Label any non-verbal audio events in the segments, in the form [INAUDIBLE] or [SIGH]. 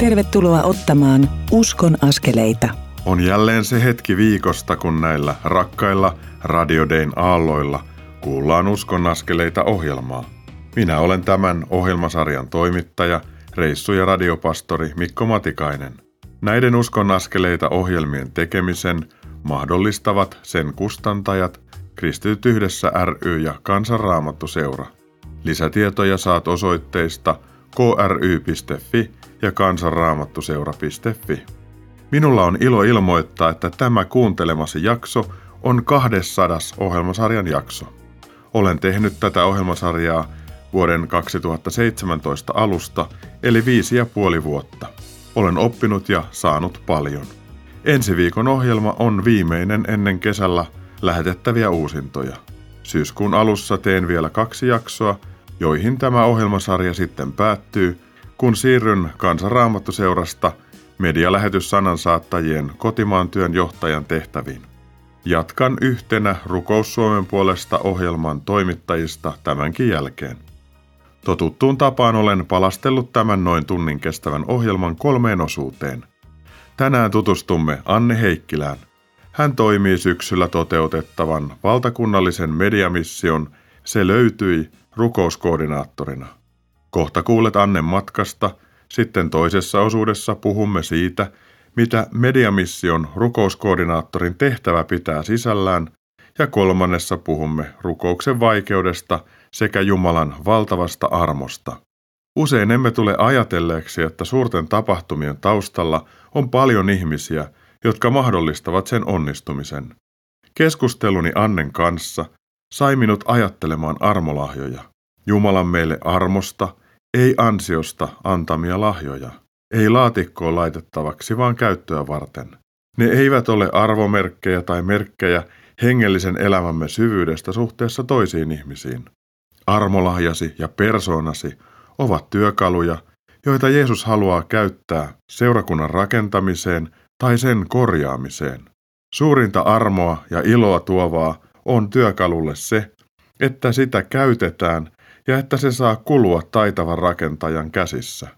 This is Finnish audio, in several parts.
Tervetuloa ottamaan Uskon askeleita. On jälleen se hetki viikosta, kun näillä rakkailla Radiodein aalloilla kuullaan Uskon askeleita ohjelmaa. Minä olen tämän ohjelmasarjan toimittaja, reissu- ja radiopastori Mikko Matikainen. Näiden Uskon askeleita ohjelmien tekemisen mahdollistavat sen kustantajat Kristityt yhdessä ry ja Kansanraamattu seura. Lisätietoja saat osoitteista kry.fi ja kansanraamattuseura.fi. Minulla on ilo ilmoittaa, että tämä kuuntelemasi jakso on 200 ohjelmasarjan jakso. Olen tehnyt tätä ohjelmasarjaa vuoden 2017 alusta, eli viisi ja puoli vuotta. Olen oppinut ja saanut paljon. Ensi viikon ohjelma on viimeinen ennen kesällä lähetettäviä uusintoja. Syyskuun alussa teen vielä kaksi jaksoa, joihin tämä ohjelmasarja sitten päättyy, kun siirryn kansanraamattuseurasta medialähetys sanansaattajien kotimaan työn johtajan tehtäviin. Jatkan yhtenä Rukous Suomen puolesta ohjelman toimittajista tämänkin jälkeen. Totuttuun tapaan olen palastellut tämän noin tunnin kestävän ohjelman kolmeen osuuteen. Tänään tutustumme Anne Heikkilään. Hän toimii syksyllä toteutettavan valtakunnallisen mediamission Se löytyi rukouskoordinaattorina. Kohta kuulet Annen matkasta, sitten toisessa osuudessa puhumme siitä, mitä mediamission rukouskoordinaattorin tehtävä pitää sisällään, ja kolmannessa puhumme rukouksen vaikeudesta sekä Jumalan valtavasta armosta. Usein emme tule ajatelleeksi, että suurten tapahtumien taustalla on paljon ihmisiä, jotka mahdollistavat sen onnistumisen. Keskusteluni Annen kanssa sai minut ajattelemaan armolahjoja. Jumalan meille armosta, ei ansiosta antamia lahjoja. Ei laatikkoon laitettavaksi, vaan käyttöä varten. Ne eivät ole arvomerkkejä tai merkkejä hengellisen elämämme syvyydestä suhteessa toisiin ihmisiin. Armolahjasi ja persoonasi ovat työkaluja, joita Jeesus haluaa käyttää seurakunnan rakentamiseen tai sen korjaamiseen. Suurinta armoa ja iloa tuovaa on työkalulle se, että sitä käytetään ja että se saa kulua taitavan rakentajan käsissä.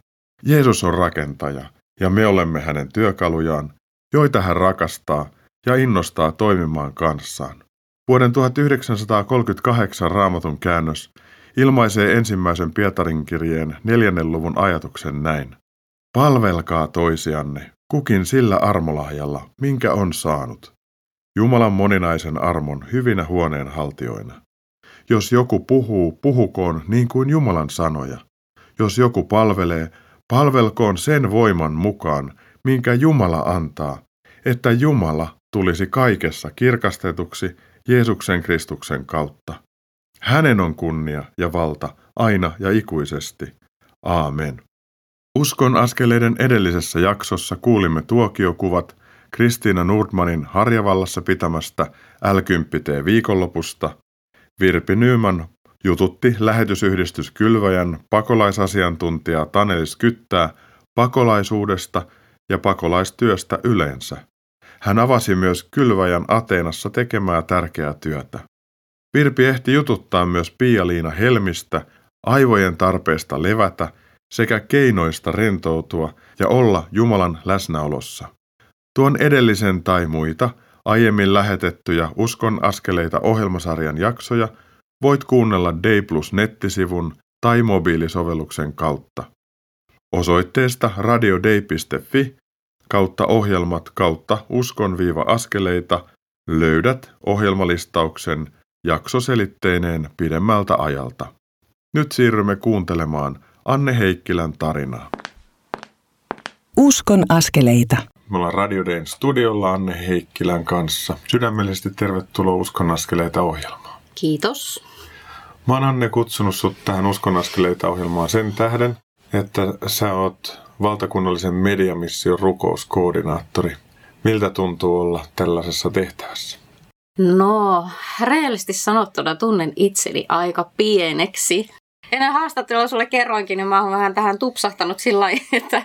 Jeesus on rakentaja ja me olemme hänen työkalujaan, joita hän rakastaa ja innostaa toimimaan kanssaan. Vuoden 1938 raamatun käännös ilmaisee ensimmäisen Pietarin kirjeen neljännen luvun ajatuksen näin. Palvelkaa toisianne, kukin sillä armolahjalla, minkä on saanut. Jumalan moninaisen armon hyvinä huoneen haltioina. Jos joku puhuu, puhukoon niin kuin Jumalan sanoja. Jos joku palvelee, palvelkoon sen voiman mukaan, minkä Jumala antaa, että Jumala tulisi kaikessa kirkastetuksi Jeesuksen Kristuksen kautta. Hänen on kunnia ja valta aina ja ikuisesti. Aamen. Uskon askeleiden edellisessä jaksossa kuulimme tuokiokuvat Kristiina Nordmanin Harjavallassa pitämästä l viikonlopusta – Virpi Nyman jututti lähetysyhdistys Kylväjän pakolaisasiantuntijaa Tanelis Kyttää pakolaisuudesta ja pakolaistyöstä yleensä. Hän avasi myös Kylväjän Ateenassa tekemää tärkeää työtä. Virpi ehti jututtaa myös Pia-Liina Helmistä, aivojen tarpeesta levätä sekä keinoista rentoutua ja olla Jumalan läsnäolossa. Tuon edellisen tai muita Aiemmin lähetettyjä Uskon askeleita ohjelmasarjan jaksoja voit kuunnella Day Plus nettisivun tai mobiilisovelluksen kautta. Osoitteesta radioday.fi kautta ohjelmat kautta uskon-askeleita löydät ohjelmalistauksen jaksoselitteineen pidemmältä ajalta. Nyt siirrymme kuuntelemaan Anne Heikkilän tarinaa. Uskon askeleita. Me ollaan Radio Dayn studiolla Anne Heikkilän kanssa. Sydämellisesti tervetuloa Uskonaskeleita ohjelmaan. Kiitos. Mä oon Anne kutsunut sut tähän Uskonaskeleita ohjelmaan sen tähden, että sä oot valtakunnallisen mediamission rukouskoordinaattori. Miltä tuntuu olla tällaisessa tehtävässä? No, reellisesti sanottuna tunnen itseni aika pieneksi ennen haastattelua sulle kerroinkin, niin mä oon vähän tähän tupsahtanut sillä [LAUGHS] että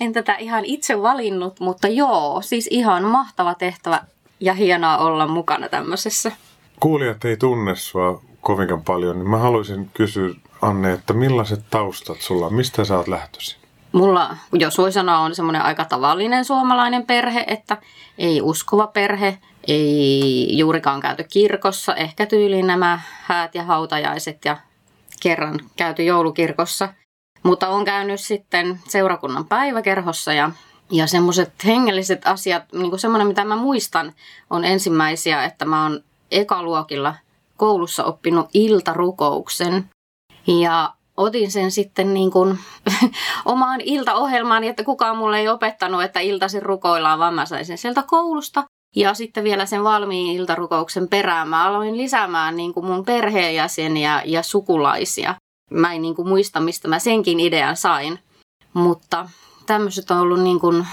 en tätä ihan itse valinnut, mutta joo, siis ihan mahtava tehtävä ja hienoa olla mukana tämmöisessä. Kuulijat ei tunne sua kovinkaan paljon, niin mä haluaisin kysyä Anne, että millaiset taustat sulla on? Mistä sä oot lähtöisin? mulla, jos voi sanoa, on semmoinen aika tavallinen suomalainen perhe, että ei uskova perhe, ei juurikaan käyty kirkossa, ehkä tyyliin nämä häät ja hautajaiset ja kerran käyty joulukirkossa. Mutta on käynyt sitten seurakunnan päiväkerhossa ja, ja semmoiset hengelliset asiat, niin kuin semmoinen mitä mä muistan, on ensimmäisiä, että mä oon ekaluokilla koulussa oppinut iltarukouksen. Ja otin sen sitten niin kuin [LAUGHS] omaan iltaohjelmaan, että kukaan mulle ei opettanut, että iltaisin rukoillaan, vaan mä sain sen sieltä koulusta. Ja sitten vielä sen valmiin iltarukouksen perään mä aloin lisäämään niin kuin mun perheenjäseniä ja sukulaisia. Mä en niin kuin muista, mistä mä senkin idean sain. Mutta tämmöiset on ollut niin kuin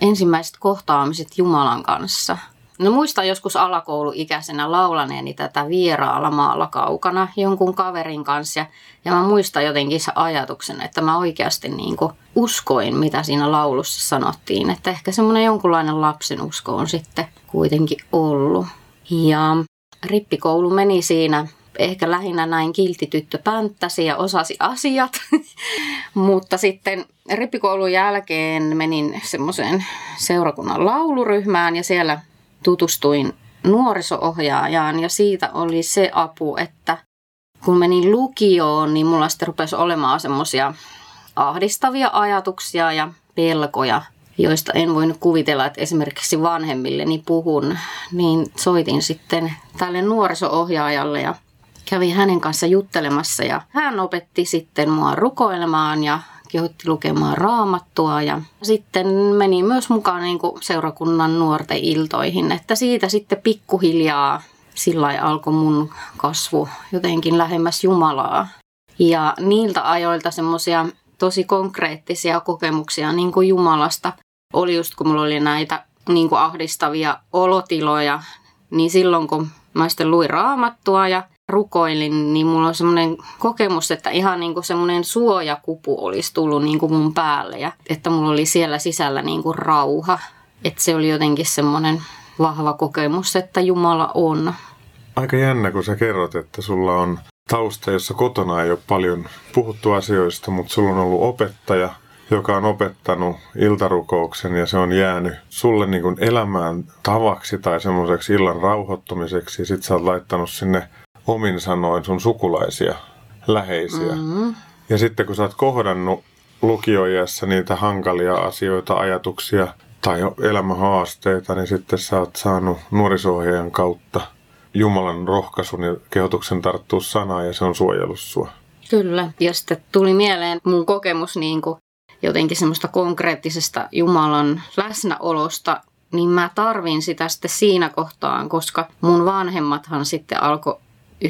ensimmäiset kohtaamiset Jumalan kanssa – No muistan joskus alakouluikäisenä laulaneeni tätä vieraalla maalla kaukana jonkun kaverin kanssa. Ja, mä muistan jotenkin se ajatuksen, että mä oikeasti niin kuin uskoin, mitä siinä laulussa sanottiin. Että ehkä semmoinen jonkunlainen lapsen usko on sitten kuitenkin ollut. Ja rippikoulu meni siinä ehkä lähinnä näin kilti tyttö pänttäsi ja osasi asiat. [LAUGHS] Mutta sitten rippikoulun jälkeen menin semmoiseen seurakunnan lauluryhmään ja siellä tutustuin nuoriso-ohjaajaan ja siitä oli se apu, että kun menin lukioon, niin mulla sitten rupesi olemaan semmoisia ahdistavia ajatuksia ja pelkoja, joista en voinut kuvitella, että esimerkiksi vanhemmilleni puhun, niin soitin sitten tälle nuoriso-ohjaajalle ja kävin hänen kanssa juttelemassa ja hän opetti sitten mua rukoilemaan ja kehotti lukemaan raamattua ja sitten meni myös mukaan niin kuin seurakunnan nuorten iltoihin, että siitä sitten pikkuhiljaa sillä alkoi mun kasvu jotenkin lähemmäs Jumalaa. Ja niiltä ajoilta semmoisia tosi konkreettisia kokemuksia niin kuin Jumalasta oli just kun mulla oli näitä niin kuin ahdistavia olotiloja, niin silloin kun mä sitten luin raamattua ja rukoilin, niin mulla on semmoinen kokemus, että ihan niin kuin semmoinen suojakupu olisi tullut niin kuin mun päälle ja että mulla oli siellä sisällä niin kuin rauha. Että se oli jotenkin semmoinen vahva kokemus, että Jumala on. Aika jännä, kun sä kerrot, että sulla on tausta, jossa kotona ei ole paljon puhuttu asioista, mutta sulla on ollut opettaja, joka on opettanut iltarukouksen ja se on jäänyt sulle niin kuin elämään tavaksi tai semmoiseksi illan rauhoittumiseksi. Sitten sä oot laittanut sinne omin sanoin sun sukulaisia, läheisiä. Mm-hmm. Ja sitten kun sä oot kohdannut lukioijassa niitä hankalia asioita, ajatuksia tai elämähaasteita, niin sitten sä oot saanut nuorisohjaajan kautta Jumalan rohkaisun ja kehotuksen tarttua sanaa ja se on suojellut sua. Kyllä. Ja sitten tuli mieleen mun kokemus niin kuin jotenkin semmoista konkreettisesta Jumalan läsnäolosta, niin mä tarvin sitä sitten siinä kohtaan, koska mun vanhemmathan sitten alkoi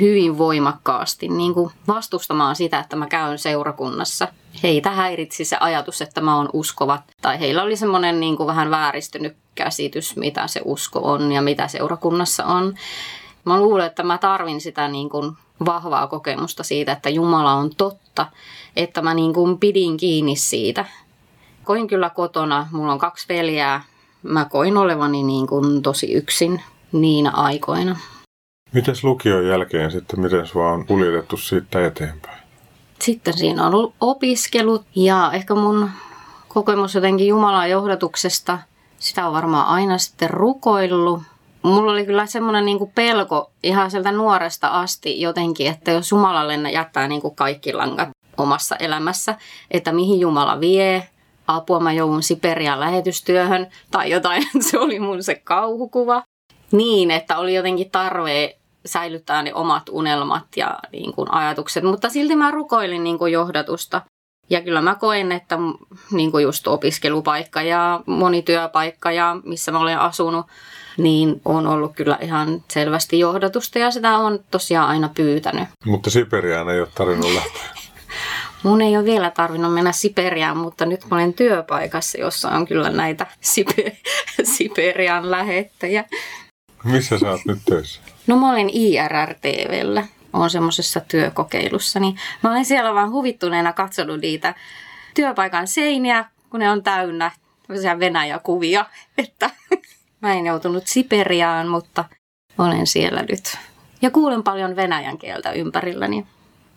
hyvin voimakkaasti niin kuin vastustamaan sitä, että mä käyn seurakunnassa. Heitä häiritsi se ajatus, että mä oon uskova. Tai heillä oli semmoinen niin kuin vähän vääristynyt käsitys, mitä se usko on ja mitä seurakunnassa on. Mä luulen, että mä tarvin sitä niin kuin vahvaa kokemusta siitä, että Jumala on totta, että mä niin kuin pidin kiinni siitä. Koin kyllä kotona, mulla on kaksi veljää, mä koin olevani niin kuin tosi yksin niinä aikoina. Mites lukion jälkeen sitten, miten sua on kuljetettu siitä eteenpäin? Sitten siinä on ollut opiskelut ja ehkä mun kokemus jotenkin Jumalan johdatuksesta, sitä on varmaan aina sitten rukoillut. Mulla oli kyllä semmoinen niin pelko ihan sieltä nuoresta asti jotenkin, että jos Jumalalle jättää niin kuin kaikki langat omassa elämässä, että mihin Jumala vie, apua mä joudun Siperian lähetystyöhön tai jotain, [LAUGHS] se oli mun se kauhukuva. Niin, että oli jotenkin tarve säilyttää ne omat unelmat ja niin kuin ajatukset, mutta silti mä rukoilin niin kuin johdatusta. Ja kyllä mä koen, että niin kuin just opiskelupaikka ja monityöpaikka ja missä mä olen asunut, niin on ollut kyllä ihan selvästi johdatusta ja sitä on tosiaan aina pyytänyt. Mutta Siperiaan ei ole tarvinnut lähteä. [LAUGHS] Mun ei ole vielä tarvinnut mennä Siperiaan, mutta nyt mä olen työpaikassa, jossa on kyllä näitä Siper- [LAUGHS] Siperian lähettäjä. Missä sä oot nyt töissä? No mä olin IRR-TVllä, on semmoisessa työkokeilussa, niin mä olen siellä vaan huvittuneena katsonut niitä työpaikan seiniä, kun ne on täynnä Venäjä-kuvia, että [LAUGHS] mä en joutunut Siperiaan, mutta olen siellä nyt. Ja kuulen paljon venäjän kieltä ympärilläni.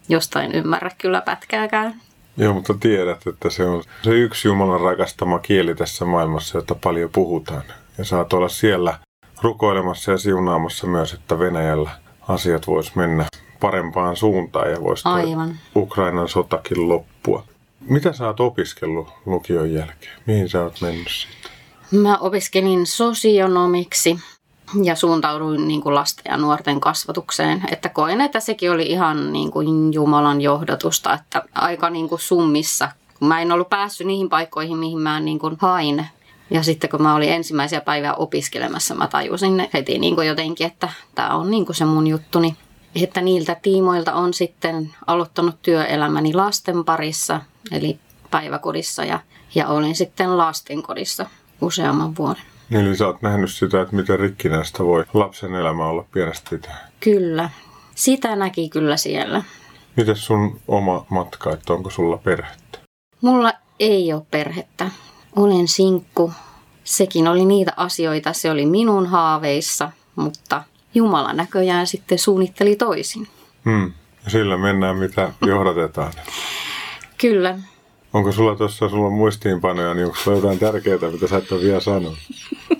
Jostain ymmärrä kyllä pätkääkään. Joo, mutta tiedät, että se on se yksi Jumalan rakastama kieli tässä maailmassa, jota paljon puhutaan. Ja saat olla siellä rukoilemassa ja siunaamassa myös, että Venäjällä asiat vois mennä parempaan suuntaan ja voisi Aivan. Ukrainan sotakin loppua. Mitä sä oot opiskellut lukion jälkeen? Mihin sä oot mennyt siitä? Mä opiskelin sosionomiksi ja suuntauduin niin kuin lasten ja nuorten kasvatukseen. Että koen, että sekin oli ihan niin kuin Jumalan johdatusta, että aika niin kuin summissa. Mä en ollut päässyt niihin paikkoihin, mihin mä niin kuin hain. Ja sitten kun mä olin ensimmäisiä päiviä opiskelemassa, mä tajusin heti niin kuin jotenkin, että tämä on niin kuin se mun juttuni. Että niiltä tiimoilta on sitten aloittanut työelämäni lasten parissa, eli päiväkodissa ja, ja olin sitten lastenkodissa useamman vuoden. Eli sä oot nähnyt sitä, että miten rikkinäistä voi lapsen elämä olla pienestä pitäen. Kyllä. Sitä näki kyllä siellä. Miten sun oma matka, että onko sulla perhettä? Mulla ei ole perhettä. Olen sinkku. Sekin oli niitä asioita, se oli minun haaveissa, mutta Jumala näköjään sitten suunnitteli toisin. Hmm. Sillä mennään, mitä johdatetaan. [LAUGHS] Kyllä. Onko sulla tuossa sulla muistiinpanoja, niin onko sulla jotain tärkeää, mitä sä et ole vielä sanonut? [LAUGHS]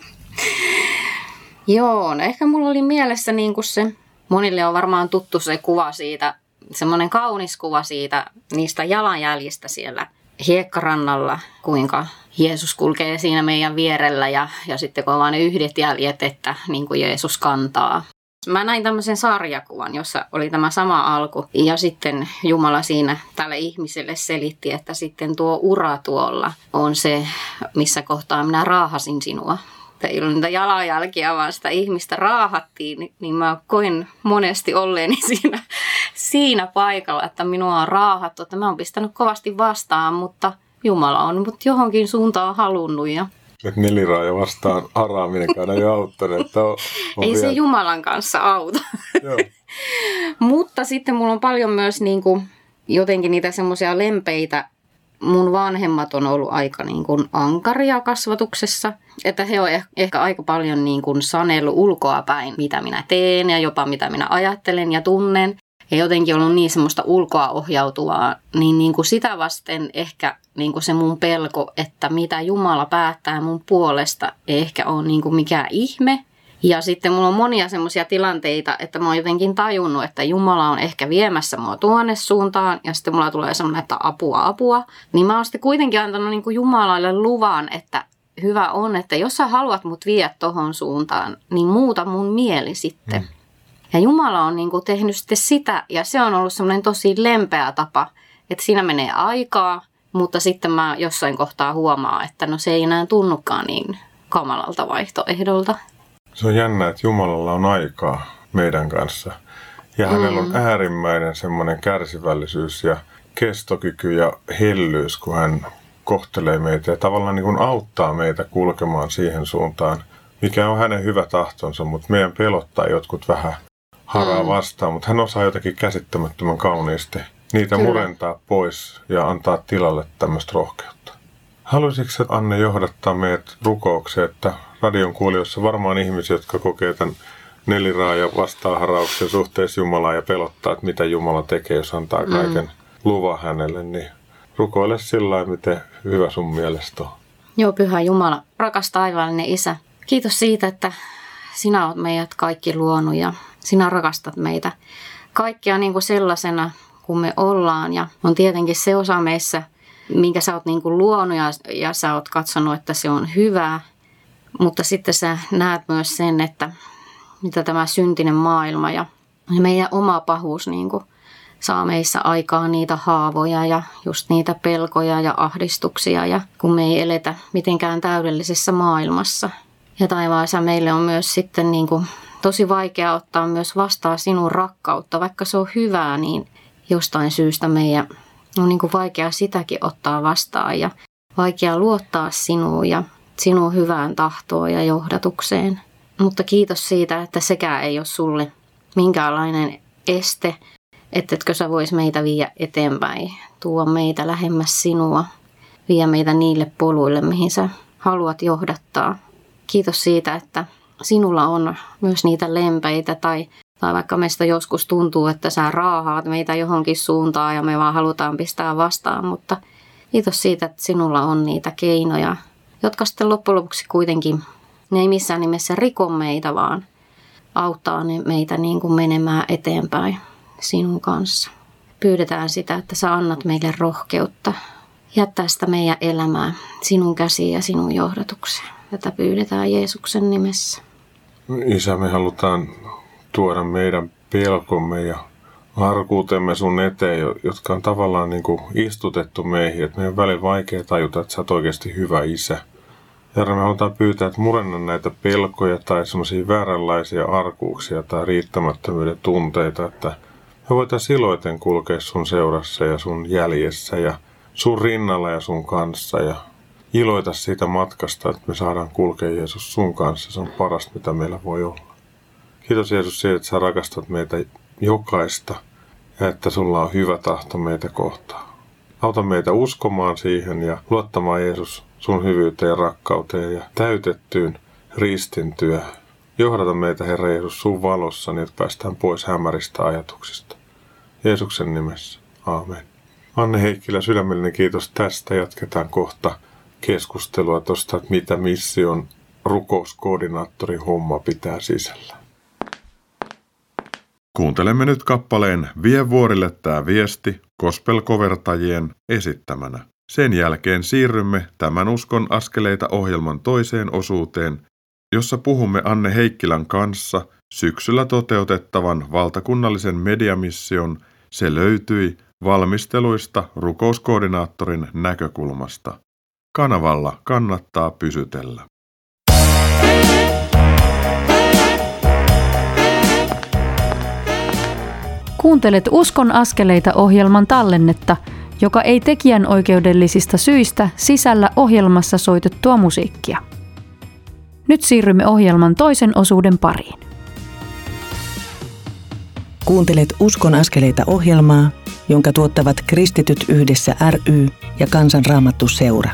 Joo, no ehkä mulla oli mielessä niin kuin se, monille on varmaan tuttu se kuva siitä, semmoinen kaunis kuva siitä, niistä jalanjäljistä siellä hiekkarannalla, kuinka Jeesus kulkee siinä meidän vierellä ja, ja sitten kun on vain ne yhdet jäljet, että niin kuin Jeesus kantaa. Mä näin tämmöisen sarjakuvan, jossa oli tämä sama alku ja sitten Jumala siinä tälle ihmiselle selitti, että sitten tuo ura tuolla on se, missä kohtaa minä raahasin sinua ei ollut niitä jalanjälkiä, vaan sitä ihmistä raahattiin, niin mä koin monesti olleeni [LAUGHS] siinä, siinä paikalla, että minua on raahattu, että mä oon pistänyt kovasti vastaan, mutta Jumala on mut johonkin suuntaan halunnut ja että neliraaja vastaan haraaminenkaan ei auttanut. Että on, on ei vielä... se Jumalan kanssa auta. [LAUGHS] Mutta sitten mulla on paljon myös niin kuin, jotenkin niitä semmoisia lempeitä mun vanhemmat on ollut aika niin kuin ankaria kasvatuksessa. Että he on ehkä aika paljon niin kuin sanellut ulkoa päin, mitä minä teen ja jopa mitä minä ajattelen ja tunnen. Ja jotenkin ollut niin semmoista ulkoa ohjautuvaa, niin, niin kuin sitä vasten ehkä niin kuin se mun pelko, että mitä Jumala päättää mun puolesta, ei ehkä ole niin kuin mikään ihme, ja sitten mulla on monia semmoisia tilanteita, että mä oon jotenkin tajunnut, että Jumala on ehkä viemässä mua tuonne suuntaan ja sitten mulla tulee semmoinen, että apua, apua. Niin mä oon sitten kuitenkin antanut niin kuin Jumalalle luvan, että hyvä on, että jos sä haluat mut viedä tohon suuntaan, niin muuta mun mieli sitten. Mm. Ja Jumala on niin kuin tehnyt sitten sitä ja se on ollut semmoinen tosi lempeä tapa, että siinä menee aikaa, mutta sitten mä jossain kohtaa huomaa, että no se ei enää tunnukaan niin kamalalta vaihtoehdolta. Se on jännä, että Jumalalla on aikaa meidän kanssa. Ja mm. hänellä on äärimmäinen semmoinen kärsivällisyys ja kestokyky ja hellyys, kun hän kohtelee meitä ja tavallaan niin kuin auttaa meitä kulkemaan siihen suuntaan, mikä on hänen hyvä tahtonsa, mutta meidän pelottaa jotkut vähän haraa mm. vastaan, mutta hän osaa jotenkin käsittämättömän kauniisti niitä Kyllä. murentaa pois ja antaa tilalle tämmöistä rohkeutta. Haluaisitko Anne johdattaa meidät rukoukseen, että radion kuulijoissa varmaan ihmisiä, jotka kokee tämän neliraaja vastaaharauksen suhteessa Jumalaan ja pelottaa, että mitä Jumala tekee, jos antaa mm. kaiken mm. luvan hänelle, niin rukoile sillä lailla, miten hyvä sun mielestä on. Joo, pyhä Jumala, rakas taivaallinen Isä. Kiitos siitä, että sinä olet meidät kaikki luonut ja sinä rakastat meitä kaikkia niin kuin sellaisena kuin me ollaan. Ja on tietenkin se osa meissä, minkä sä oot niin kuin luonut ja, ja sä oot katsonut, että se on hyvää. Mutta sitten sä näet myös sen, että mitä tämä syntinen maailma ja meidän oma pahuus niin kuin saa meissä aikaa niitä haavoja ja just niitä pelkoja ja ahdistuksia ja kun me ei eletä mitenkään täydellisessä maailmassa. Ja taivaansa meille on myös sitten niin kuin tosi vaikea ottaa myös vastaan sinun rakkautta, vaikka se on hyvää, niin jostain syystä meidän on niin kuin vaikea sitäkin ottaa vastaan ja vaikea luottaa sinuun ja sinun hyvään tahtoon ja johdatukseen. Mutta kiitos siitä, että sekään ei ole sulle minkäänlainen este, ettetkö sä vois meitä viedä eteenpäin, tuo meitä lähemmäs sinua, vie meitä niille poluille, mihin sä haluat johdattaa. Kiitos siitä, että sinulla on myös niitä lempeitä tai Tai vaikka meistä joskus tuntuu, että sä raahaat meitä johonkin suuntaan ja me vaan halutaan pistää vastaan, mutta kiitos siitä, että sinulla on niitä keinoja, jotka sitten loppujen lopuksi kuitenkin, ne ei missään nimessä riko meitä, vaan auttaa meitä niin kuin menemään eteenpäin sinun kanssa. Pyydetään sitä, että sä annat meille rohkeutta jättää sitä meidän elämää sinun käsiin ja sinun johdatukseen. Tätä pyydetään Jeesuksen nimessä. Isä, me halutaan tuoda meidän pelkomme ja arkuutemme sun eteen, jotka on tavallaan niin kuin istutettu meihin. Että meidän välillä vaikea tajuta, että sä oot oikeasti hyvä isä. Herra, me halutaan pyytää, että murenna näitä pelkoja tai semmoisia vääränlaisia arkuuksia tai riittämättömyyden tunteita, että me voitaisiin iloiten kulkea sun seurassa ja sun jäljessä ja sun rinnalla ja sun kanssa ja iloita siitä matkasta, että me saadaan kulkea Jeesus sun kanssa. Se on parasta, mitä meillä voi olla. Kiitos Jeesus siitä, että sä rakastat meitä jokaista ja että sulla on hyvä tahto meitä kohtaan. Auta meitä uskomaan siihen ja luottamaan Jeesus sun hyvyyteen ja rakkauteen ja täytettyyn ristintyä. Johdata meitä, Herra Jeesus, sun valossa, niin että päästään pois hämäristä ajatuksista. Jeesuksen nimessä. Aamen. Anne Heikkilä, sydämellinen kiitos tästä. Jatketaan kohta keskustelua tuosta, että mitä mission rukouskoordinaattorin homma pitää sisällä. Kuuntelemme nyt kappaleen Vie vuorille tämä viesti kospelkovertajien esittämänä. Sen jälkeen siirrymme tämän uskon askeleita ohjelman toiseen osuuteen, jossa puhumme Anne Heikkilän kanssa syksyllä toteutettavan valtakunnallisen mediamission Se löytyi valmisteluista rukouskoordinaattorin näkökulmasta. Kanavalla kannattaa pysytellä. Kuuntelet Uskon askeleita ohjelman tallennetta, joka ei tekijän oikeudellisista syistä sisällä ohjelmassa soitettua musiikkia. Nyt siirrymme ohjelman toisen osuuden pariin. Kuuntelet Uskon askeleita ohjelmaa, jonka tuottavat Kristityt yhdessä ry ja Kansanraamattu seura.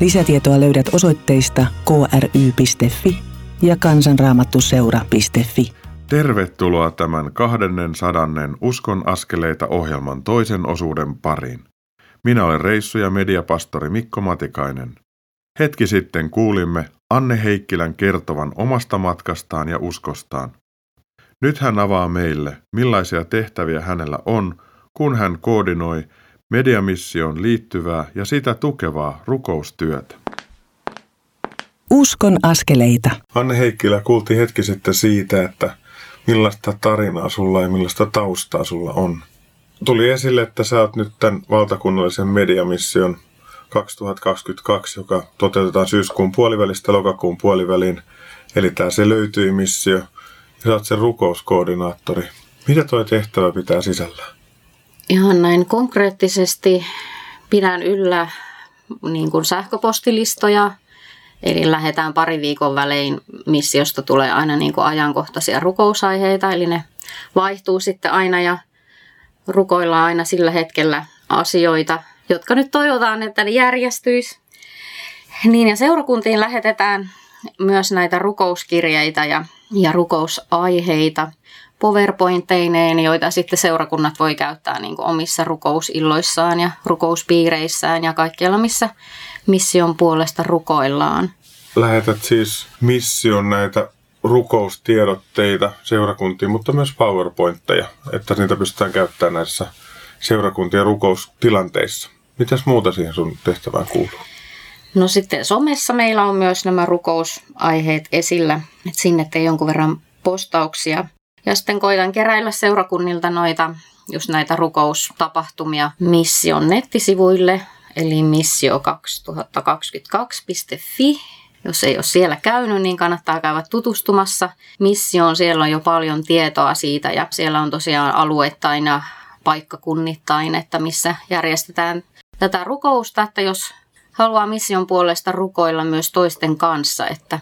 Lisätietoa löydät osoitteista kry.fi ja kansanraamattuseura.fi. Tervetuloa tämän 200. Uskon askeleita ohjelman toisen osuuden pariin. Minä olen reissu- ja mediapastori Mikko Matikainen. Hetki sitten kuulimme Anne Heikkilän kertovan omasta matkastaan ja uskostaan. Nyt hän avaa meille, millaisia tehtäviä hänellä on, kun hän koordinoi mediamissioon liittyvää ja sitä tukevaa rukoustyötä. Uskon askeleita. Anne Heikkilä kuulti hetki sitten siitä, että millaista tarinaa sulla ja millaista taustaa sulla on. Tuli esille, että sä oot nyt tämän valtakunnallisen mediamission 2022, joka toteutetaan syyskuun puolivälistä lokakuun puoliväliin. Eli tämä se löytyi missio. Ja sä oot sen rukouskoordinaattori. Mitä toi tehtävä pitää sisällään? Ihan näin konkreettisesti pidän yllä niin kuin sähköpostilistoja, Eli lähdetään pari viikon välein missiosta tulee aina niin kuin ajankohtaisia rukousaiheita, eli ne vaihtuu sitten aina ja rukoillaan aina sillä hetkellä asioita, jotka nyt toivotaan, että ne järjestyisi. Niin ja seurakuntiin lähetetään myös näitä rukouskirjeitä ja, ja rukousaiheita powerpointeineen, joita sitten seurakunnat voi käyttää niin kuin omissa rukousilloissaan ja rukouspiireissään ja kaikkialla, missä mission puolesta rukoillaan. Lähetät siis mission näitä rukoustiedotteita seurakuntiin, mutta myös PowerPointteja, että niitä pystytään käyttämään näissä seurakuntien rukoustilanteissa. Mitäs muuta siihen sun tehtävään kuuluu? No sitten somessa meillä on myös nämä rukousaiheet esillä, että sinne tee jonkun verran postauksia. Ja sitten koitan keräillä seurakunnilta noita, just näitä rukoustapahtumia mission nettisivuille, eli missio2022.fi. Jos ei ole siellä käynyt, niin kannattaa käydä tutustumassa missioon. Siellä on jo paljon tietoa siitä ja siellä on tosiaan alueittain ja paikkakunnittain, että missä järjestetään tätä rukousta, että jos haluaa mission puolesta rukoilla myös toisten kanssa, että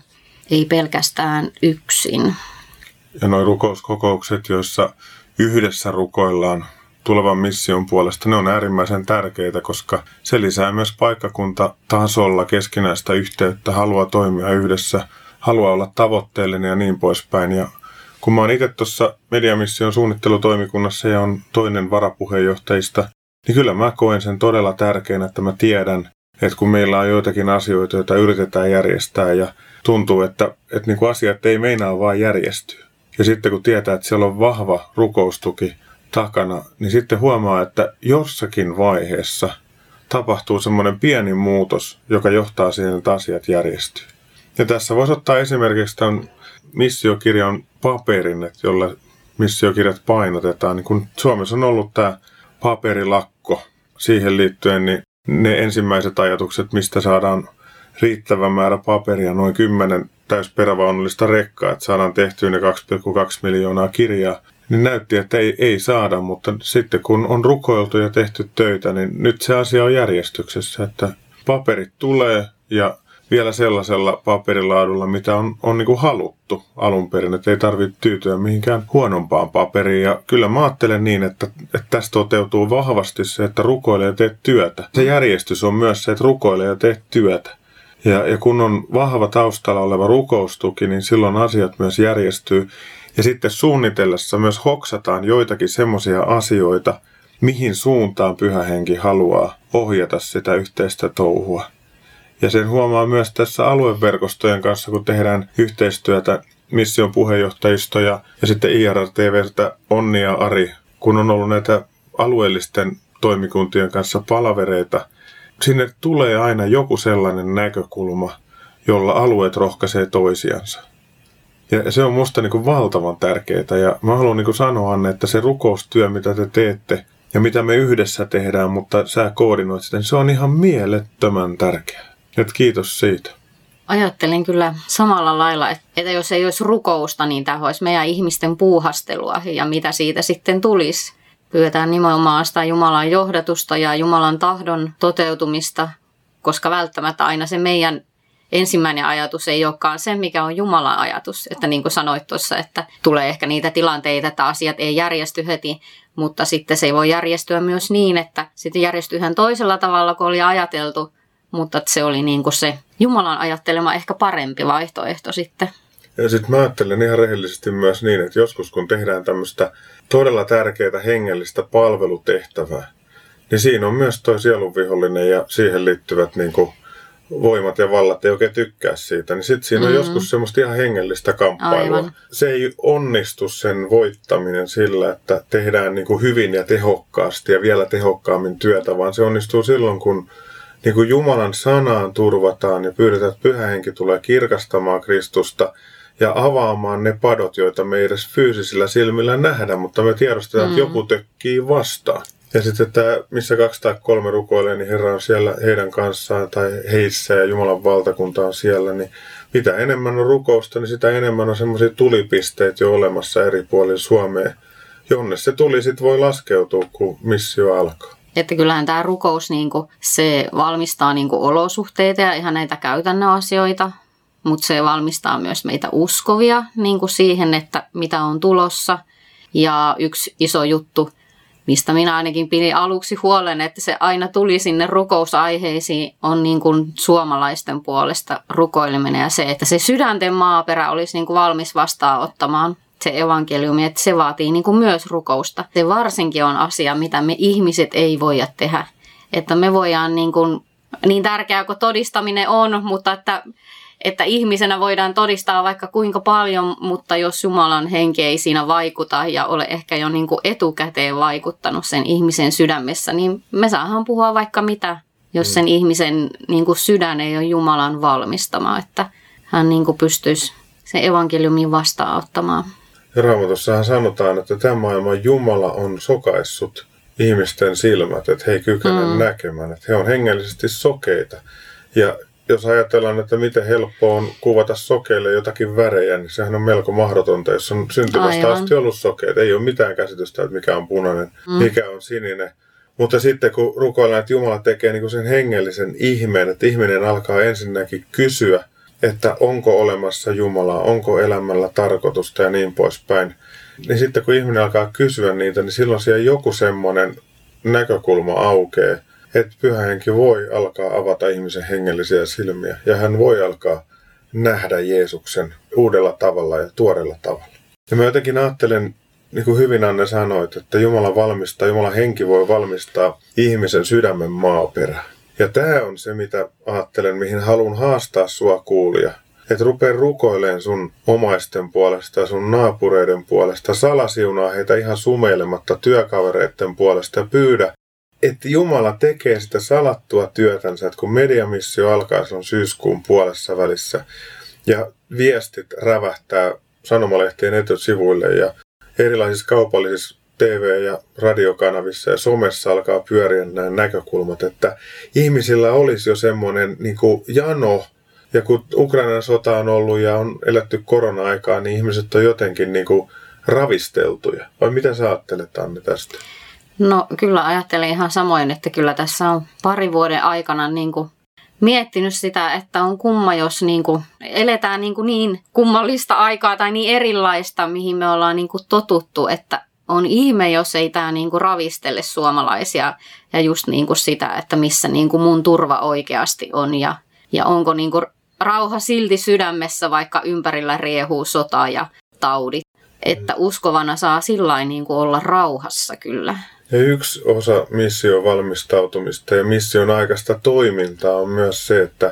ei pelkästään yksin. Ja nuo rukouskokoukset, joissa yhdessä rukoillaan tulevan mission puolesta, ne on äärimmäisen tärkeitä, koska se lisää myös paikkakuntatasolla keskinäistä yhteyttä, haluaa toimia yhdessä, haluaa olla tavoitteellinen ja niin poispäin. Ja kun mä oon itse tuossa Mediamission suunnittelutoimikunnassa ja on toinen varapuheenjohtajista, niin kyllä mä koen sen todella tärkeänä, että mä tiedän, että kun meillä on joitakin asioita, joita yritetään järjestää ja tuntuu, että, että niin kuin asiat ei meinaa vaan järjestyä. Ja sitten kun tietää, että siellä on vahva rukoustuki takana, niin sitten huomaa, että jossakin vaiheessa tapahtuu semmoinen pieni muutos, joka johtaa siihen, että asiat järjestyy. Ja tässä voisi ottaa esimerkiksi tämän missiokirjan paperin, että jolla missiokirjat painotetaan. Niin kun Suomessa on ollut tämä paperilakko siihen liittyen, niin ne ensimmäiset ajatukset, mistä saadaan riittävä määrä paperia, noin 10 täysperävaunullista rekkaa, että saadaan tehtyä ne 2,2 miljoonaa kirjaa, niin näytti, että ei, ei saada, mutta sitten kun on rukoiltu ja tehty töitä, niin nyt se asia on järjestyksessä, että paperit tulee ja vielä sellaisella paperilaadulla, mitä on, on niin kuin haluttu alun perin, että ei tarvitse tyytyä mihinkään huonompaan paperiin. Ja kyllä mä ajattelen niin, että, että tästä toteutuu vahvasti se, että rukoilee ja teet työtä. Se järjestys on myös se, että rukoilee ja teet työtä. Ja, ja kun on vahva taustalla oleva rukoustuki, niin silloin asiat myös järjestyy. Ja sitten suunnitellessa myös hoksataan joitakin semmoisia asioita, mihin suuntaan pyhä henki haluaa ohjata sitä yhteistä touhua. Ja sen huomaa myös tässä alueverkostojen kanssa, kun tehdään yhteistyötä mission puheenjohtajistoja ja sitten IRTVstä Onni ja Ari, kun on ollut näitä alueellisten toimikuntien kanssa palavereita, sinne tulee aina joku sellainen näkökulma, jolla alueet rohkaisee toisiansa. Ja se on musta niin kuin valtavan tärkeää. Ja mä haluan niin sanoa, Anne, että se rukoustyö, mitä te teette ja mitä me yhdessä tehdään, mutta sä koordinoit sitä, niin se on ihan mielettömän tärkeää. Et kiitos siitä. Ajattelin kyllä samalla lailla, että jos ei olisi rukousta, niin tämä olisi meidän ihmisten puuhastelua ja mitä siitä sitten tulisi. Pyydetään nimenomaan sitä Jumalan johdatusta ja Jumalan tahdon toteutumista, koska välttämättä aina se meidän ensimmäinen ajatus ei olekaan se, mikä on Jumalan ajatus. Että niin kuin sanoit tuossa, että tulee ehkä niitä tilanteita, että asiat ei järjesty heti, mutta sitten se ei voi järjestyä myös niin, että sitten järjestyy ihan toisella tavalla kuin oli ajateltu, mutta se oli niin kuin se Jumalan ajattelema ehkä parempi vaihtoehto sitten. Ja sitten mä ajattelen ihan rehellisesti myös niin, että joskus kun tehdään tämmöistä todella tärkeää hengellistä palvelutehtävää, niin siinä on myös toi sielunvihollinen ja siihen liittyvät niin kuin voimat ja vallat ei oikein tykkää siitä, niin sitten siinä on mm. joskus semmoista ihan hengellistä kamppailua. Aivan. Se ei onnistu sen voittaminen sillä, että tehdään niin kuin hyvin ja tehokkaasti ja vielä tehokkaammin työtä, vaan se onnistuu silloin, kun niin kuin Jumalan sanaan turvataan ja pyydetään, että pyhä henki tulee kirkastamaan Kristusta ja avaamaan ne padot, joita me ei edes fyysisillä silmillä nähdä, mutta me tiedostetaan, mm. että joku tökkii vastaan. Ja sitten tämä, missä kaksi tai kolme rukoilee, niin Herra on siellä heidän kanssaan tai heissä ja Jumalan valtakunta on siellä, niin mitä enemmän on rukousta, niin sitä enemmän on semmoisia tulipisteitä jo olemassa eri puolilla Suomea, jonne se tuli sitten voi laskeutua, kun missio alkaa. Että kyllähän tämä rukous, niin kuin, se valmistaa niin kuin olosuhteita ja ihan näitä käytännön asioita, mutta se valmistaa myös meitä uskovia niin kuin siihen, että mitä on tulossa. Ja yksi iso juttu, mistä minä ainakin pidin aluksi huolen, että se aina tuli sinne rukousaiheisiin, on niin kuin suomalaisten puolesta rukoileminen ja se, että se sydänten maaperä olisi niin kuin valmis vastaanottamaan se evankeliumi, että se vaatii niin kuin myös rukousta. Se varsinkin on asia, mitä me ihmiset ei voida tehdä. Että me voidaan niin, kuin, niin tärkeää kuin todistaminen on, mutta että, että ihmisenä voidaan todistaa vaikka kuinka paljon, mutta jos Jumalan henki ei siinä vaikuta ja ole ehkä jo niin kuin etukäteen vaikuttanut sen ihmisen sydämessä, niin me saahan puhua vaikka mitä, jos sen mm. ihmisen niin kuin sydän ei ole Jumalan valmistama, että hän niin kuin pystyisi sen evankeliumin vastaanottamaan. Raamatussahan sanotaan, että tämä maailman Jumala on sokaissut ihmisten silmät, että he ei kykene mm. näkemään, että he on hengellisesti sokeita. Ja jos ajatellaan, että miten helppoa on kuvata sokeille jotakin värejä, niin sehän on melko mahdotonta, jos on syntymästä asti ollut sokeita. Ei ole mitään käsitystä, että mikä on punainen, mm. mikä on sininen. Mutta sitten kun rukoillaan, että Jumala tekee niin sen hengellisen ihmeen, että ihminen alkaa ensinnäkin kysyä – että onko olemassa Jumalaa, onko elämällä tarkoitusta ja niin poispäin. Niin sitten kun ihminen alkaa kysyä niitä, niin silloin siellä joku semmoinen näkökulma aukeaa, että pyhä henki voi alkaa avata ihmisen hengellisiä silmiä ja hän voi alkaa nähdä Jeesuksen uudella tavalla ja tuorella tavalla. Ja mä jotenkin ajattelen, niin kuin hyvin Anne sanoit, että Jumala valmistaa, Jumalan henki voi valmistaa ihmisen sydämen maaperä. Ja tämä on se, mitä ajattelen, mihin haluan haastaa sua kuulia. Että rupee rukoileen sun omaisten puolesta, sun naapureiden puolesta, salasiunaa heitä ihan sumeilematta työkavereiden puolesta ja pyydä, että Jumala tekee sitä salattua työtänsä, että kun mediamissio alkaa, on syyskuun puolessa välissä, ja viestit rävähtää sanomalehtien etusivuille ja erilaisissa kaupallisissa TV- ja radiokanavissa ja somessa alkaa pyöriä nämä näkökulmat, että ihmisillä olisi jo semmoinen niin jano, ja kun Ukrainan sota on ollut ja on eletty korona-aikaa, niin ihmiset on jotenkin niin kuin ravisteltuja. Vai mitä sä ajattelet, Anne, tästä? No kyllä ajattelen ihan samoin, että kyllä tässä on pari vuoden aikana niin kuin miettinyt sitä, että on kumma, jos niin kuin eletään niin, kuin niin kummallista aikaa tai niin erilaista, mihin me ollaan niin kuin totuttu, että on ihme, jos ei tämä niin kuin ravistele suomalaisia ja just niin kuin sitä, että missä niin kuin mun turva oikeasti on ja, ja onko niin kuin rauha silti sydämessä, vaikka ympärillä riehuu sota ja taudit. Että uskovana saa sillä niin olla rauhassa kyllä. Ja yksi osa mission valmistautumista ja mission aikaista toimintaa on myös se, että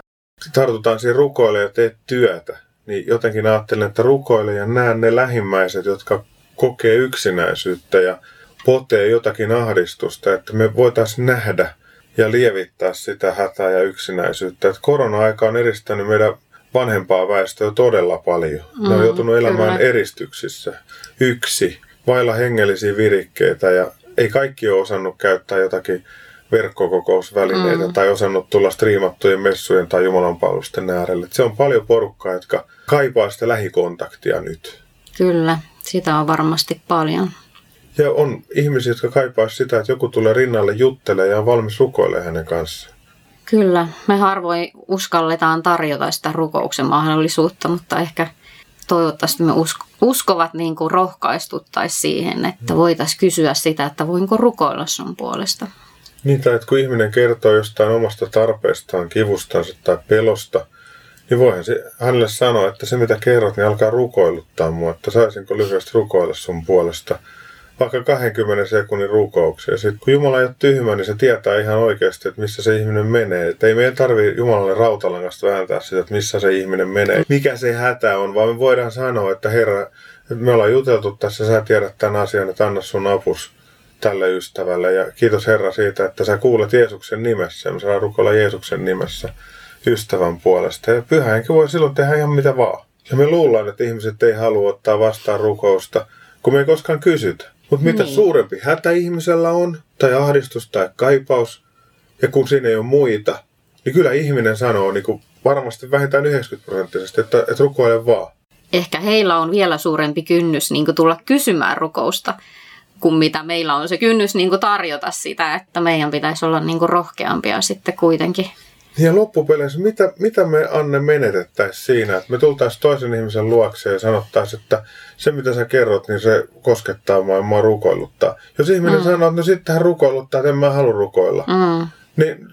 tartutaan siihen rukoille ja teet työtä. Niin jotenkin ajattelen, että rukoile ja näe ne lähimmäiset, jotka kokee yksinäisyyttä ja potee jotakin ahdistusta, että me voitaisiin nähdä ja lievittää sitä hätää ja yksinäisyyttä. Että korona-aika on eristänyt meidän vanhempaa väestöä todella paljon. Mm, ne on joutunut elämään kyllä. eristyksissä. Yksi, vailla hengellisiä virikkeitä ja ei kaikki ole osannut käyttää jotakin verkkokokousvälineitä mm. tai osannut tulla striimattujen messujen tai jumalanpalvelusten äärelle. Se on paljon porukkaa, jotka kaipaa sitä lähikontaktia nyt. Kyllä, sitä on varmasti paljon. Ja on ihmisiä, jotka kaipaa sitä, että joku tulee rinnalle juttelemaan ja on valmis rukoilemaan hänen kanssaan. Kyllä, me harvoin uskalletaan tarjota sitä rukouksen mahdollisuutta, mutta ehkä toivottavasti me usko, uskovat niin kuin rohkaistuttaisiin siihen, että mm. voitaisiin kysyä sitä, että voinko rukoilla sun puolesta. Niin, tai että kun ihminen kertoo jostain omasta tarpeestaan, kivustansa tai pelosta, niin voihan se hänelle sanoa, että se mitä kerrot, niin alkaa rukoiluttaa mua, että saisinko lyhyesti rukoilla sun puolesta – vaikka 20 sekunnin rukouksia. Sitten kun Jumala ei ole tyhmä, niin se tietää ihan oikeasti, että missä se ihminen menee. Että ei meidän tarvitse Jumalalle rautalangasta vääntää sitä, että missä se ihminen menee. Mikä se hätä on, vaan me voidaan sanoa, että Herra, me ollaan juteltu tässä, sä tiedät tämän asian, että anna sun apus tälle ystävälle. Ja kiitos Herra siitä, että sä kuulet Jeesuksen nimessä. Me saadaan rukoilla Jeesuksen nimessä ystävän puolesta. Ja pyhä voi silloin tehdä ihan mitä vaan. Ja me luullaan, että ihmiset ei halua ottaa vastaan rukousta, kun me ei koskaan kysytä. Mutta mitä niin. suurempi hätä ihmisellä on, tai ahdistus tai kaipaus, ja kun siinä ei ole muita, niin kyllä ihminen sanoo niin kuin varmasti vähintään 90 prosenttisesti, että, että rukoile vaan. Ehkä heillä on vielä suurempi kynnys niin kuin tulla kysymään rukousta, kuin mitä meillä on se kynnys niin kuin tarjota sitä, että meidän pitäisi olla niin kuin rohkeampia sitten kuitenkin ja loppupeleissä, mitä, mitä me Anne menetettäisiin siinä, että me tultaisiin toisen ihmisen luokse ja sanottaisiin, että se mitä sä kerrot, niin se koskettaa mua ja mua rukoiluttaa. Jos ihminen mm. sanoo, että no sitten hän rukoiluttaa, että en mä halua rukoilla, mm. niin,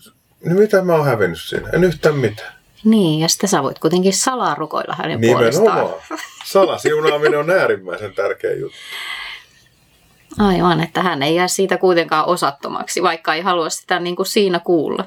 niin mitä mä oon hävinnyt siinä? En yhtään mitään. Niin, ja sitten sä voit kuitenkin salaa rukoilla hänen Nimenomaan. puolestaan. Salasiunaaminen on äärimmäisen tärkeä juttu. Aivan, että hän ei jää siitä kuitenkaan osattomaksi, vaikka ei halua sitä niin kuin siinä kuulla.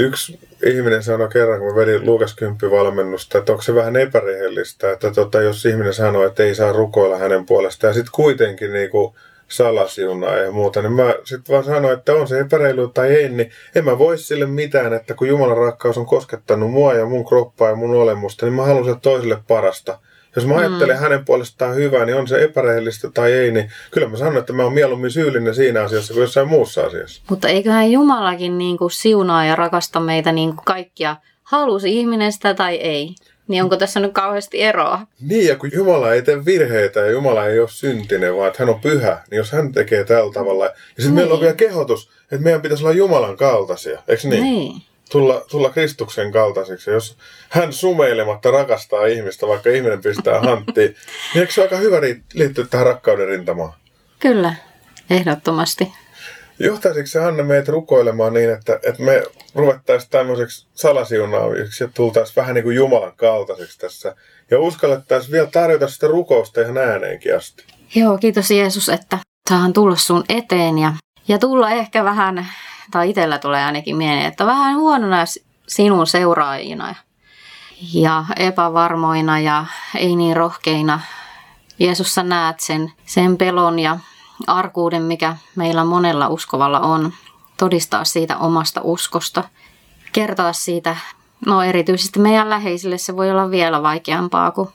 Yksi ihminen sanoi kerran, kun vedin Luukas valmennusta, että onko se vähän epärehellistä, että tota, jos ihminen sanoo, että ei saa rukoilla hänen puolestaan ja sitten kuitenkin niin kuin salasiunaa ja muuta, niin mä sitten vaan sanoin, että on se epäreilu tai ei, niin en mä voi sille mitään, että kun Jumalan rakkaus on koskettanut mua ja mun kroppaa ja mun olemusta, niin mä haluan se toiselle parasta. Jos mä ajattelen mm. hänen puolestaan hyvää, niin on se epärehellistä tai ei, niin kyllä mä sanon, että mä oon mieluummin syyllinen siinä asiassa kuin jossain muussa asiassa. Mutta eiköhän Jumalakin niin kuin siunaa ja rakasta meitä niin kuin kaikkia, halusi ihminen sitä tai ei. Niin onko tässä nyt kauheasti eroa? Niin, ja kun Jumala ei tee virheitä ja Jumala ei ole syntinen, vaan että hän on pyhä, niin jos hän tekee tällä tavalla. Ja sitten niin. meillä on vielä kehotus, että meidän pitäisi olla Jumalan kaltaisia, eikö niin? Niin tulla, tulla Kristuksen kaltaisiksi. Jos hän sumeilematta rakastaa ihmistä, vaikka ihminen pistää hanttiin, niin eikö se aika hyvä liittyä tähän rakkauden rintamaan? Kyllä, ehdottomasti. Johtaisiko se Hanna meitä rukoilemaan niin, että, että me ruvettaisiin tämmöiseksi salasiunaaviksi ja tultaisiin vähän niin kuin Jumalan kaltaiseksi tässä ja uskallettaisiin vielä tarjota sitä rukousta ihan ääneenkin asti? Joo, kiitos Jeesus, että saahan tulla sun eteen ja, ja tulla ehkä vähän, tai itsellä tulee ainakin mieleen, että vähän huonona sinun seuraajina ja epävarmoina ja ei niin rohkeina. Jeesus, sä näet sen, sen pelon ja arkuuden, mikä meillä monella uskovalla on. Todistaa siitä omasta uskosta, kertoa siitä, no erityisesti meidän läheisille se voi olla vielä vaikeampaa kuin,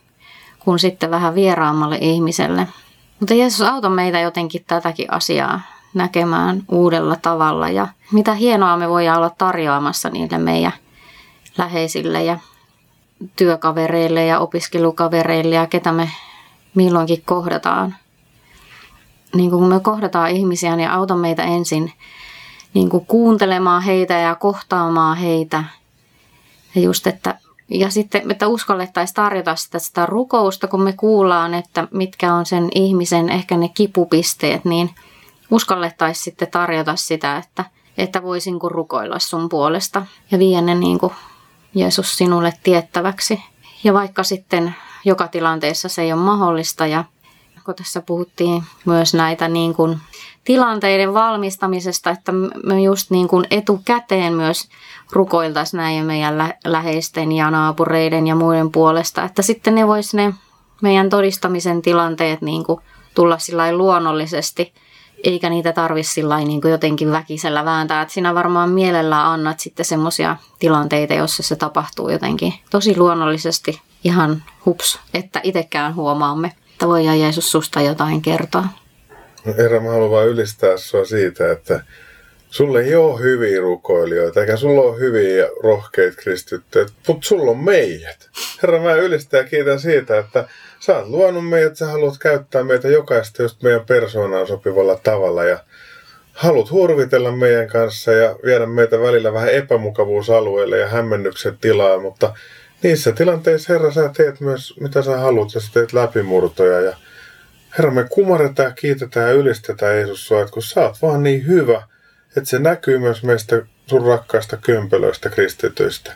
kuin sitten vähän vieraammalle ihmiselle. Mutta Jeesus auta meitä jotenkin tätäkin asiaa näkemään uudella tavalla ja mitä hienoa me voidaan olla tarjoamassa niille meidän läheisille ja työkavereille ja opiskelukavereille ja ketä me milloinkin kohdataan. Niin kun me kohdataan ihmisiä, niin auta meitä ensin niin kuin kuuntelemaan heitä ja kohtaamaan heitä. Ja just, että ja sitten, että uskallettaisiin tarjota sitä, sitä rukousta, kun me kuullaan, että mitkä on sen ihmisen ehkä ne kipupisteet, niin uskallettaisiin sitten tarjota sitä, että, että voisin kun rukoilla sun puolesta ja vie ne niin kuin Jeesus sinulle tiettäväksi. Ja vaikka sitten joka tilanteessa se ei ole mahdollista ja kun tässä puhuttiin myös näitä niin kuin tilanteiden valmistamisesta, että me just niin kuin etukäteen myös rukoiltaisiin näin meidän lä- läheisten ja naapureiden ja muiden puolesta, että sitten ne vois ne meidän todistamisen tilanteet niin kuin tulla sillä luonnollisesti, eikä niitä sillä niin jotenkin väkisellä vääntää. Että sinä varmaan mielellään annat sitten semmoisia tilanteita, joissa se tapahtuu jotenkin tosi luonnollisesti ihan hups, että itsekään huomaamme, että voidaan Jeesus susta jotain kertoa. No Herra, mä haluan vain ylistää sua siitä, että sulle ei ole hyviä rukoilijoita, eikä sulla ole hyviä rohkeita kristittyjä, mutta sulla on meidät. Herra, mä ylistän ja kiitän siitä, että sä oot luonut meidät, sä haluat käyttää meitä jokaista just meidän persoonaan sopivalla tavalla ja haluat hurvitella meidän kanssa ja viedä meitä välillä vähän epämukavuusalueelle ja hämmennyksen tilaa, mutta niissä tilanteissa, Herra, sä teet myös mitä sä haluat ja sä teet läpimurtoja ja Herra, me kumarretaan, kiitetään ja ylistetään Jeesus sua, että kun sä oot vaan niin hyvä, että se näkyy myös meistä sun rakkaista kömpelöistä kristityistä.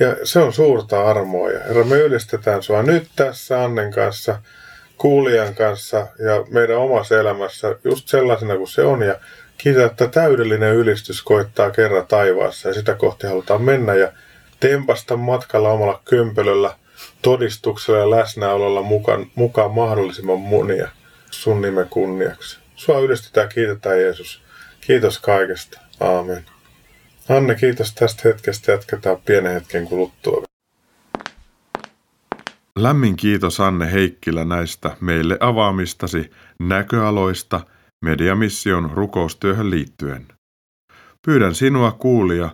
Ja se on suurta armoa. Ja Herra, me ylistetään sua nyt tässä Annen kanssa, kuulijan kanssa ja meidän omassa elämässä just sellaisena kuin se on. Ja kiitä, että täydellinen ylistys koittaa kerran taivaassa ja sitä kohti halutaan mennä ja tempasta matkalla omalla kömpelöllä – todistuksella ja läsnäololla mukaan, mukaan mahdollisimman monia sun nimen kunniaksi. Sua ylistetään, kiitetään Jeesus. Kiitos kaikesta. Aamen. Anne, kiitos tästä hetkestä. Jatketaan pienen hetken kuluttua. Lämmin kiitos Anne Heikkilä näistä meille avaamistasi näköaloista Mediamission rukoustyöhön liittyen. Pyydän sinua kuulia